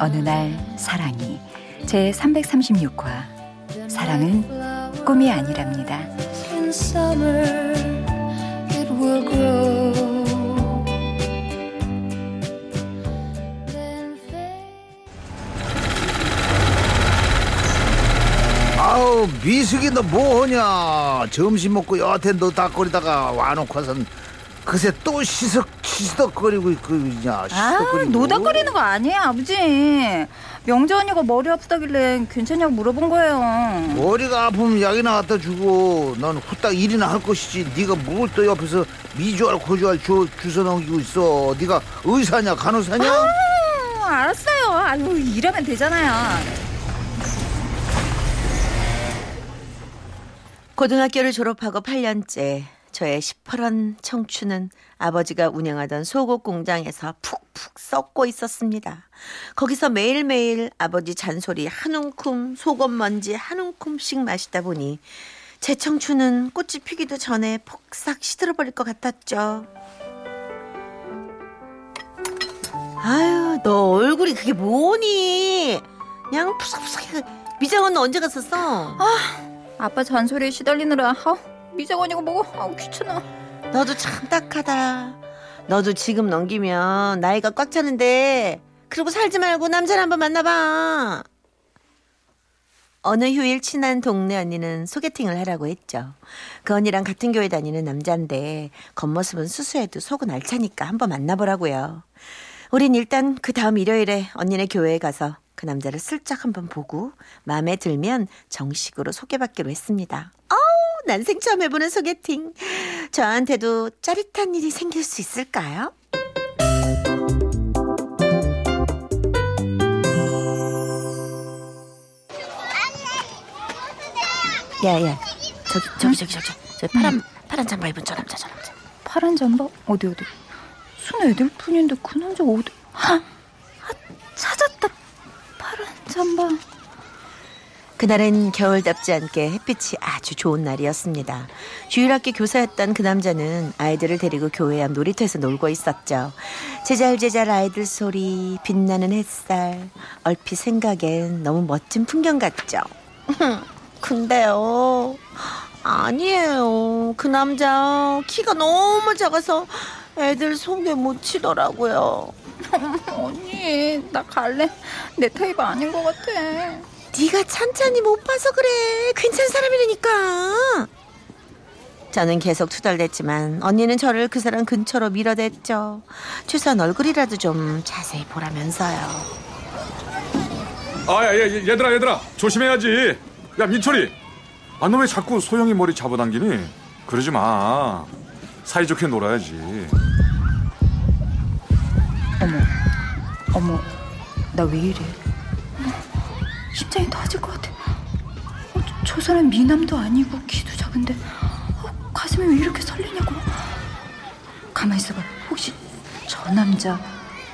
어느 날 사랑이 제 336화 사랑은 꿈이 아니랍니다. 아우 미숙이 너 뭐하냐 점심 먹고 여하튼 너 닭거리다가 와놓고선 그새 또 시석 시덕거리고 있고 그냥 아, 시덕거리고 노닥거리는 거 아니에요, 아버지. 명재 언니가 머리 아프다길래 괜찮냐고 물어본 거예요. 머리가 아프면 약이나 갖다 주고 넌 후딱 일이나 할 것이지 네가 뭘 또 옆에서 미주알 고주알 주, 주워 넘기고 있어 네가 의사냐 간호사냐 아, 알았어요. 아유, 이러면 되잖아요. 고등학교를 졸업하고 8년째 저의 시퍼런 청춘은 아버지가 운영하던 속옷 공장에서 푹푹 썩고 있었습니다. 거기서 매일매일 아버지 잔소리 한 움큼 속옷 먼지 한 움큼씩 마시다 보니 제 청춘은 꽃이 피기도 전에 폭삭 시들어버릴 것 같았죠. 아유, 너 얼굴이 그게 뭐니? 그냥 푸석푸석 미장원 너 언제 갔었어? 아빠 잔소리에 시달리느라 아우, 미장원이가 뭐고 아우 귀찮아. 너도 참 딱하다. 너도 지금 넘기면 나이가 꽉 차는데 그러고 살지 말고 남자를 한번 만나봐. 어느 휴일 친한 동네 언니는 소개팅을 하라고 했죠. 그 언니랑 같은 교회 다니는 남자인데 겉모습은 수수해도 속은 알차니까 한번 만나보라고요. 우린 일단 그 다음 일요일에 언니네 교회에 가서 그 남자를 슬쩍 한번 보고 마음에 들면 정식으로 소개받기로 했습니다. 난생 처음 해보는 소개팅. 저한테도 짜릿한 일이 생길 수 있을까요? 야야 저기 저기 저기 저기 저기 파란 파란 잠바 입은 저 남자 저 남자 파란 잠바 어디 어디? 순 애들 뿐인데 그 남자 어디? 아, 아 찾았다. 파란 잠바. 그날은 겨울답지 않게 햇빛이 아주 좋은 날이었습니다. 주일학교 교사였던 그 남자는 아이들을 데리고 교회 앞 놀이터에서 놀고 있었죠. 제잘제잘 아이들 소리, 빛나는 햇살, 얼핏 생각엔 너무 멋진 풍경 같죠. 근데요, 아니에요. 그 남자 키가 너무 작아서 애들 속에 못 치더라고요. 언니 나 갈래. 내 타입 아닌 것 같아. 네가 찬찬히 못 봐서 그래. 괜찮은 사람이라니까. 저는 계속 투덜댔지만 언니는 저를 그 사람 근처로 밀어댔죠. 최소한 얼굴이라도 좀 자세히 보라면서요. 아, 야, 야, 얘들아, 얘들아, 조심해야지. 야, 민철이, 아, 너 왜 자꾸 소영이 머리 잡아당기니? 그러지 마. 사이좋게 놀아야지. 어머, 나왜 이래? 심장이 터질 것 같아. 어, 저, 저 사람 미남도 아니고 키도 작은데 어, 가슴이 왜 이렇게 설레냐고. 가만 있어봐. 혹시 저 남자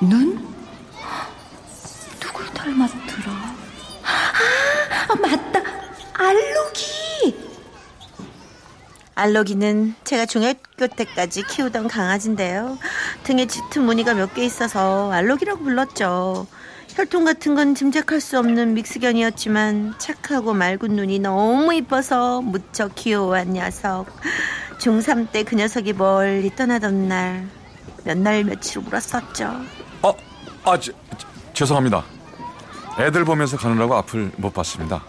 눈? 누굴 닮았더라? 아, 아 맞다. 알록이. 알로기는 제가 중학교 때까지 키우던 강아지인데요. 등에 짙은 무늬가 몇 개 있어서 알로기라고 불렀죠. 혈통 같은 건 짐작할 수 없는 믹스견이었지만 착하고 맑은 눈이 너무 이뻐서 무척 귀여워한 녀석. 중3 때 그 녀석이 멀리 떠나던 날 몇 날 며칠 울었었죠. 아, 아, 제, 제- 죄송합니다. 애들 보면서 가느라고 앞을 못 봤습니다.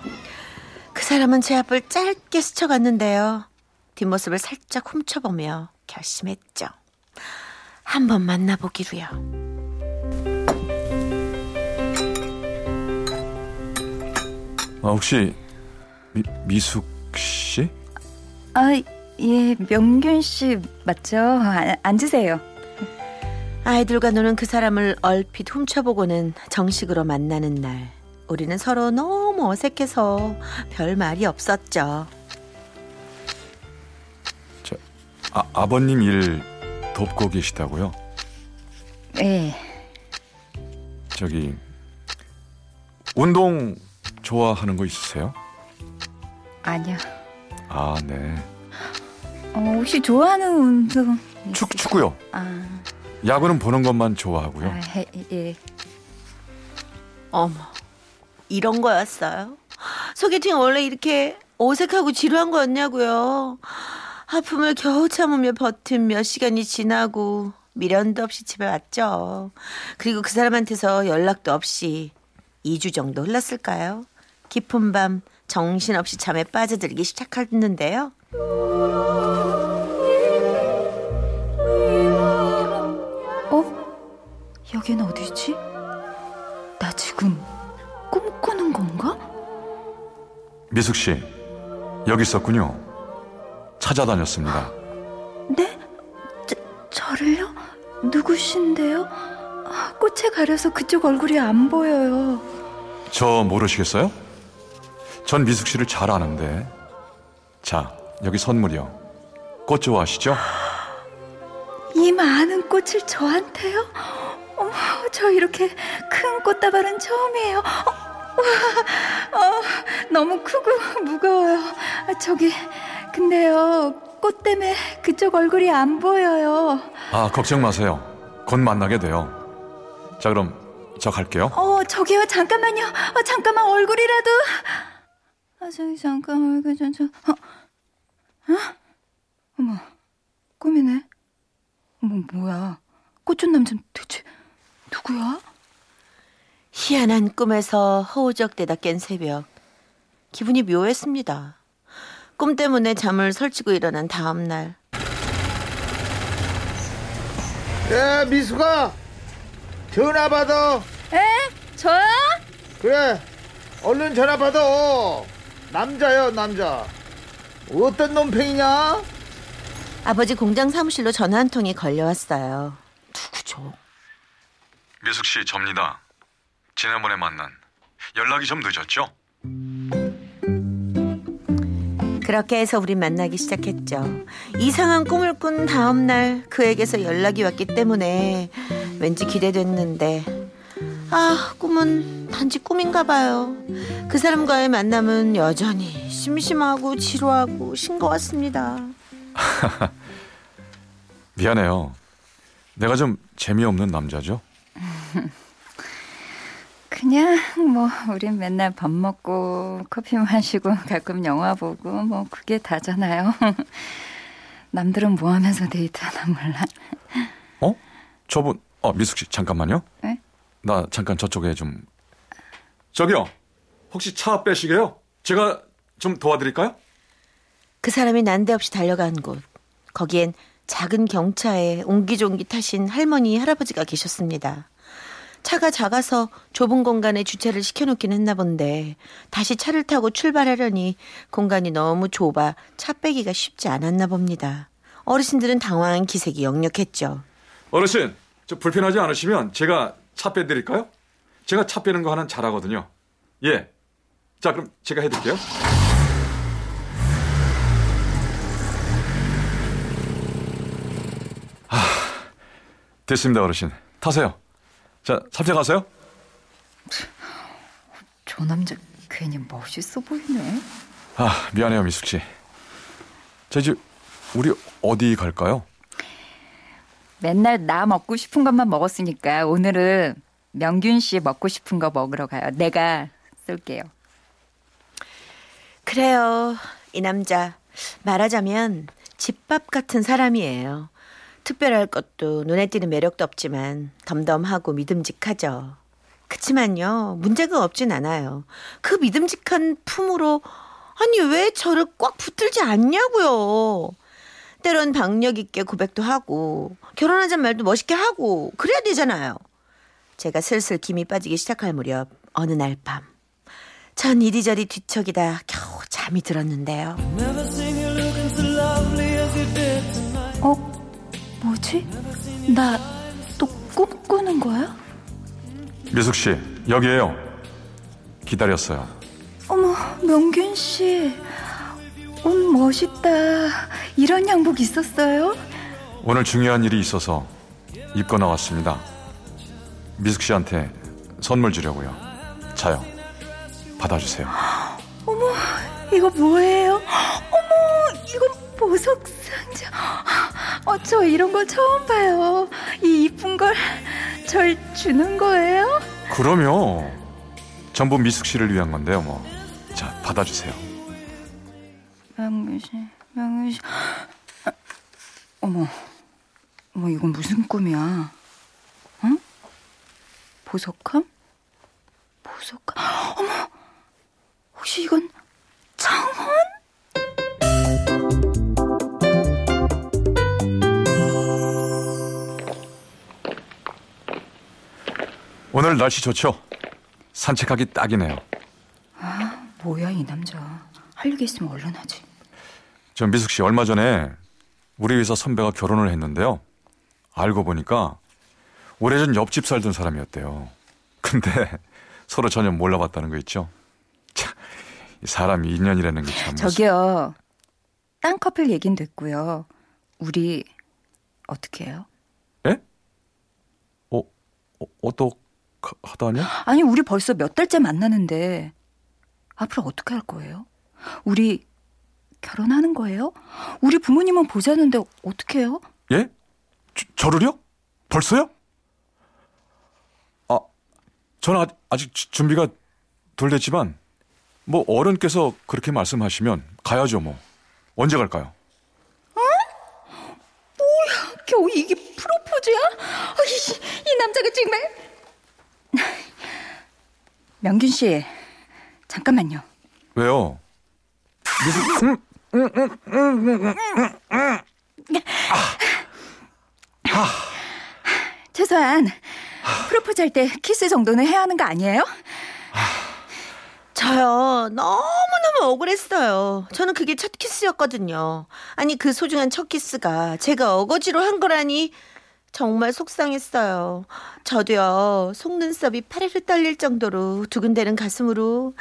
그 사람은 제 앞을 짧게 스쳐갔는데요. 뒷모습을 살짝 훔쳐보며 결심했죠. 한번 만나보기로요. 아, 혹시 미, 미숙 씨? 아, 예, 명균 씨 맞죠? 아, 앉으세요. 아이들과 노는 그 사람을 얼핏 훔쳐보고는 정식으로 만나는 날 우리는 서로 너무 어색해서 별 말이 없었죠. 저, 아, 아버님 일 돕고 계시다고요? 네. 저기 운동 좋아하는 거 있으세요? 아니요. 아, 네. 어, 혹시 좋아하는 운동? 축, 축구요. 아, 야구는 보는 것만 좋아하고요. 아 해, 예. 어머, 이런 거였어요? 소개팅 원래 이렇게 어색하고 지루한 거였냐고요? 아픔을 겨우 참으며 버틴 몇 시간이 지나고 미련도 없이 집에 왔죠. 그리고 그 사람한테서 연락도 없이 2주 정도 흘렀을까요? 깊은 밤 정신없이 잠에 빠져들기 시작했는데요. 어? 여긴 어디지? 나 지금 꿈꾸는 건가? 미숙 씨, 여기 있었군요. 찾아다녔습니다. 네? 저, 저를요? 누구신데요? 아, 꽃에 가려서 그쪽 얼굴이 안 보여요. 저 모르시겠어요? 전 미숙 씨를 잘 아는데. 자, 여기 선물이요. 꽃 좋아하시죠? 이 많은 꽃을 저한테요? 어머, 저 이렇게 큰 꽃다발은 처음이에요. 어, 와, 어, 너무 크고 무거워요. 아, 저기, 근데요, 꽃 때문에 그쪽 얼굴이 안 보여요. 아, 걱정 마세요. 곧 만나게 돼요. 자, 그럼 저 갈게요. 어, 저기요, 잠깐만요. 어, 잠깐만, 얼굴이라도. 아, 저기, 잠깐, 얼굴 좀, 좀. 어, 어? 어머, 꿈이네. 어머, 뭐야. 꽃준 남자는 대체 누구야? 희한한 꿈에서 허우적대다 깬 새벽. 기분이 묘했습니다. 꿈 때문에 잠을 설치고 일어난 다음 날. 야 미숙아 전화 받아 에? 저요? 그래 얼른 전화 받아 남자요 남자 어떤 놈팽이냐 아버지 공장 사무실로 전화 한 통이 걸려왔어요. 누구죠? 미숙 씨, 접니다. 지난번에 만난 연락이 좀 늦었죠? 그렇게 해서 우린 만나기 시작했죠. 이상한 꿈을 꾼 다음 날 그에게서 연락이 왔기 때문에 왠지 기대됐는데 아 꿈은 단지 꿈인가 봐요. 그 사람과의 만남은 여전히 심심하고 지루하고 싱거웠습니다. 미안해요. 내가 좀 재미없는 남자죠? 그냥 뭐 우린 맨날 밥 먹고 커피 마시고 가끔 영화 보고 뭐 그게 다잖아요. 남들은 뭐 하면서 데이트하나 몰라. 어? 저분, 어, 미숙 씨, 잠깐만요. 네? 나 잠깐 저쪽에 좀. 저기요. 혹시 차 빼시게요? 제가 좀 도와드릴까요? 그 사람이 난데없이 달려간 곳. 거기엔 작은 경차에 옹기종기 타신 할머니, 할아버지가 계셨습니다. 차가 작아서 좁은 공간에 주차를 시켜놓긴 했나 본데 다시 차를 타고 출발하려니 공간이 너무 좁아 차 빼기가 쉽지 않았나 봅니다. 어르신들은 당황한 기색이 역력했죠. 어르신, 저 불편하지 않으시면 제가 차 빼드릴까요? 제가 차 빼는 거 하나 잘하거든요. 예. 자, 그럼 제가 해드릴게요. 아, 됐습니다, 어르신. 타세요. 자, 삽질가세요. 저 남자 괜히 멋있어 보이네. 아, 미안해요, 미숙 씨. 자, 이제 우리 어디 갈까요? 맨날 나 먹고 싶은 것만 먹었으니까 오늘은 명균 씨 먹고 싶은 거 먹으러 가요. 내가 쏠게요. 그래요. 이 남자 말하자면 집밥 같은 사람이에요. 특별할 것도 눈에 띄는 매력도 없지만 덤덤하고 믿음직하죠. 그치만요 문제가 없진 않아요. 그 믿음직한 품으로 아니 왜 저를 꽉 붙들지 않냐고요. 때론 박력 있게 고백도 하고 결혼하자는 말도 멋있게 하고 그래야 되잖아요. 제가 슬슬 김이 빠지기 시작할 무렵 어느 날 밤. 전 이리저리 뒤척이다 겨우 잠이 들었는데요. 어? 뭐지? 나 또 꿈꾸는 거야? 미숙 씨, 여기에요. 기다렸어요. 어머, 명균 씨. 옷 멋있다. 이런 양복 있었어요? 오늘 중요한 일이 있어서 입고 나왔습니다. 미숙 씨한테 선물 주려고요. 자요. 받아주세요. 어머, 이거 뭐예요? 어머, 이건 보석 상자. 어, 저 이런 거 처음 봐요. 이 이쁜 걸 절 주는 거예요? 그럼요. 전부 미숙 씨를 위한 건데요, 뭐. 자, 받아주세요. 명균 씨, 명균 씨. 어머, 어머 이건 무슨 꿈이야? 응? 보석함? 보석함? 어머, 혹시 이건 청혼? 오늘 날씨 좋죠? 산책하기 딱이네요. 뭐야 이 남자? 할 얘기 있으면 얼른 하지. 저 미숙 씨 얼마 전에 우리 회사 선배가 결혼을 했는데요. 알고 보니까 오래전 옆집 살던 사람이었대요. 근데 서로 전혀 몰라봤다는 거 있죠? 참, 이 사람 인연이라는 게 참. 저기요, 딴 커플 얘긴 됐고요. 우리 어떻게 해요? 예? 어, 어 어떡하다냐? 아니 우리 벌써 몇 달째 만나는데 앞으로 어떻게 할 거예요? 우리 결혼하는 거예요? 우리 부모님은 보자는데 어떻게 해요? 예? 저, 저를요? 벌써요? 아, 저는 아, 주- 준비가 덜 됐지만 뭐 어른께서 그렇게 말씀하시면 가야죠 뭐. 언제 갈까요? 겨우 이게 프로포즈야? 아, 이, 이 남자가 정말 명균 씨 잠깐만요. 왜요? 미숙, 음, 최소한 프로포즈 할 때 키스 정도는 해야 하는 거 아니에요? 저요 너무너무 억울했어요. 저는 그게 첫 키스였거든요. 아니 그 소중한 첫 키스가 제가 어거지로 한 거라니 정말 속상했어요. 저도요 속눈썹이 파르르 떨릴 정도로 두근대는 가슴으로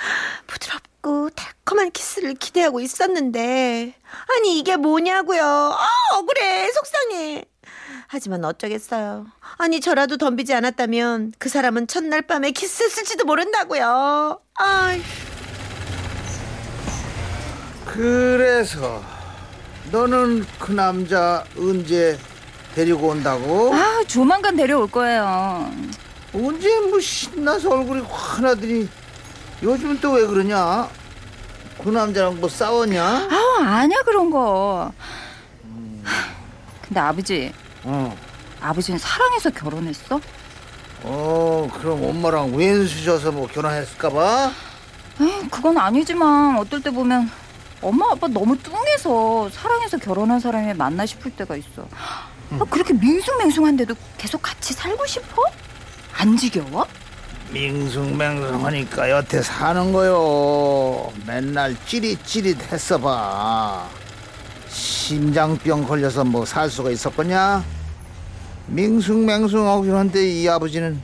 부드럽 고 달콤한 키스를 기대하고 있었는데 아니 이게 뭐냐고요. 아 억울해 속상해. 하지만 어쩌겠어요. 아니 저라도 덤비지 않았다면 그 사람은 첫날 밤에 키스했을지도 모른다고요. 아이. 그래서 너는 그 남자 언제 데리고 온다고? 아 조만간 데려올 거예요. 언제 뭐 신나서 얼굴이 환하더니 요즘은 또왜 그러냐? 그 남자랑 뭐 싸웠냐? 아 아니야 그런 거. 근데 아버지 어. 아버지는 사랑해서 결혼했어? 어 그럼 엄마랑 왼수셔서 뭐 결혼했을까봐? 에이, 그건 아니지만 어떨 때 보면 엄마 아빠 너무 뚱해서 사랑해서 결혼한 사람이 맞나 싶을 때가 있어. 아, 그렇게 밍숭맹숭한데도 계속 같이 살고 싶어? 안 지겨워? 밍숭맹숭하니까 여태 사는 거요. 맨날 찌릿찌릿 했어 봐. 심장병 걸려서 뭐 살 수가 있었겠냐? 밍숭맹숭하긴 한데 이 아버지는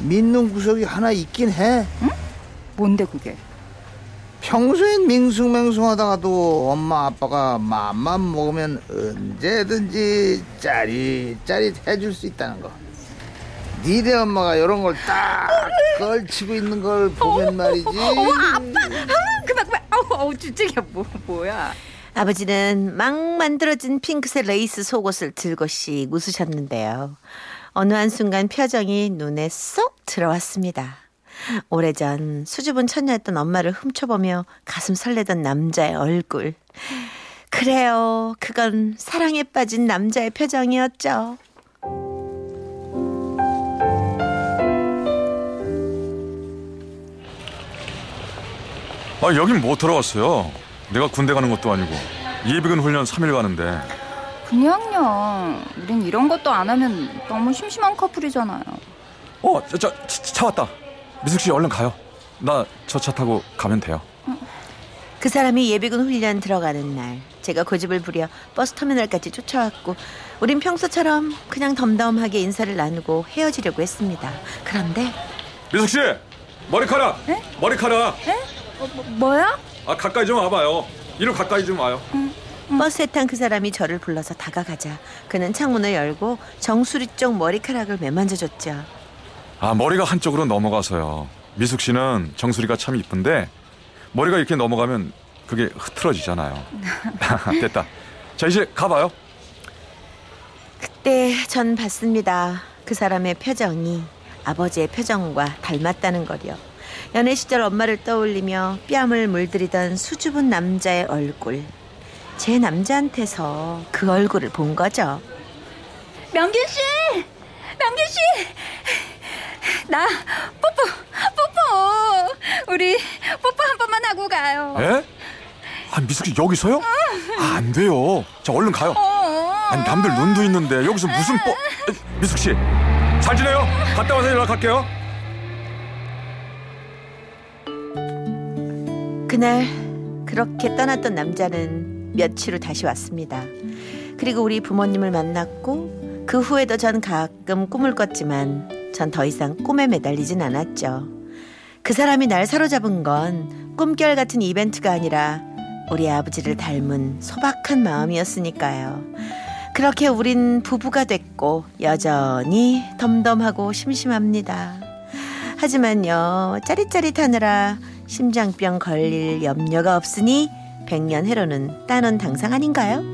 믿는 구석이 하나 있긴 해. 뭔데 그게? 평소엔 밍숭맹숭하다가도 엄마 아빠가 맘만 먹으면 언제든지 짜릿짜릿 해줄 수 있다는 거. 니네 엄마가 이런 걸 딱 걸치고 있는 걸 보면 말이지. 아, 그만 그만. 아우 아우 주책이야 뭐 뭐야? 아버지는 막 만들어진 핑크색 레이스 속옷을 들고씩 웃으셨는데요. 어느 한순간 표정이 눈에 쏙 들어왔습니다. 오래전 수줍은 처녀였던 엄마를 훔쳐보며 가슴 설레던 남자의 얼굴. 그래요. 그건 사랑에 빠진 남자의 표정이었죠. 아, 여긴 못 들어왔어요. 내가 군대 가는 것도 아니고 예비군 훈련 3일 가는데 그냥요. 우린 이런 것도 안 하면 너무 심심한 커플이잖아요. 어, 저, 저, 차, 차 왔다. 미숙 씨 얼른 가요. 나 저 차 타고 가면 돼요. 그 사람이 예비군 훈련 들어가는 날 제가 고집을 부려 버스 터미널까지 쫓아왔고 우린 평소처럼 그냥 덤덤하게 인사를 나누고 헤어지려고 했습니다. 그런데 미숙 씨, 머리카락. 에? 머리카락. 어, 뭐, 뭐야? 아 가까이 좀 와봐요. 이리 가까이 좀 와요. 버스에 탄 그 사람이 저를 불러서 다가가자 그는 창문을 열고 정수리 쪽 머리카락을 매만져줬죠. 아 머리가 한쪽으로 넘어가서요. 미숙 씨는 정수리가 참 이쁜데 머리가 이렇게 넘어가면 그게 흐트러지잖아요. 됐다. 자 이제 가봐요. 그때 전 봤습니다. 그 사람의 표정이 아버지의 표정과 닮았다는 거요. 연애 시절 엄마를 떠올리며 뺨을 물들이던 수줍은 남자의 얼굴. 제 남자한테서 그 얼굴을 본 거죠. 명균 씨, 명균 씨, 나 뽀뽀, 뽀뽀. 우리 뽀뽀 한 번만 하고 가요. 에? 아 미숙 씨 여기서요? 아, 안 돼요. 자 얼른 가요. 어. 아니 남들 눈도 있는데 여기서 무슨 뽀? 에, 미숙 씨 잘 지내요? 갔다 와서 연락할게요. 그날 그렇게 떠났던 남자는 며칠 후 다시 왔습니다. 그리고 우리 부모님을 만났고 그 후에도 전 가끔 꿈을 꿨지만 전 더 이상 꿈에 매달리진 않았죠. 그 사람이 날 사로잡은 건 꿈결 같은 이벤트가 아니라 우리 아버지를 닮은 소박한 마음이었으니까요. 그렇게 우린 부부가 됐고 여전히 덤덤하고 심심합니다. 하지만요 짜릿짜릿하느라 심장병 걸릴 염려가 없으니 백년 해로는 따놓은 당상 아닌가요?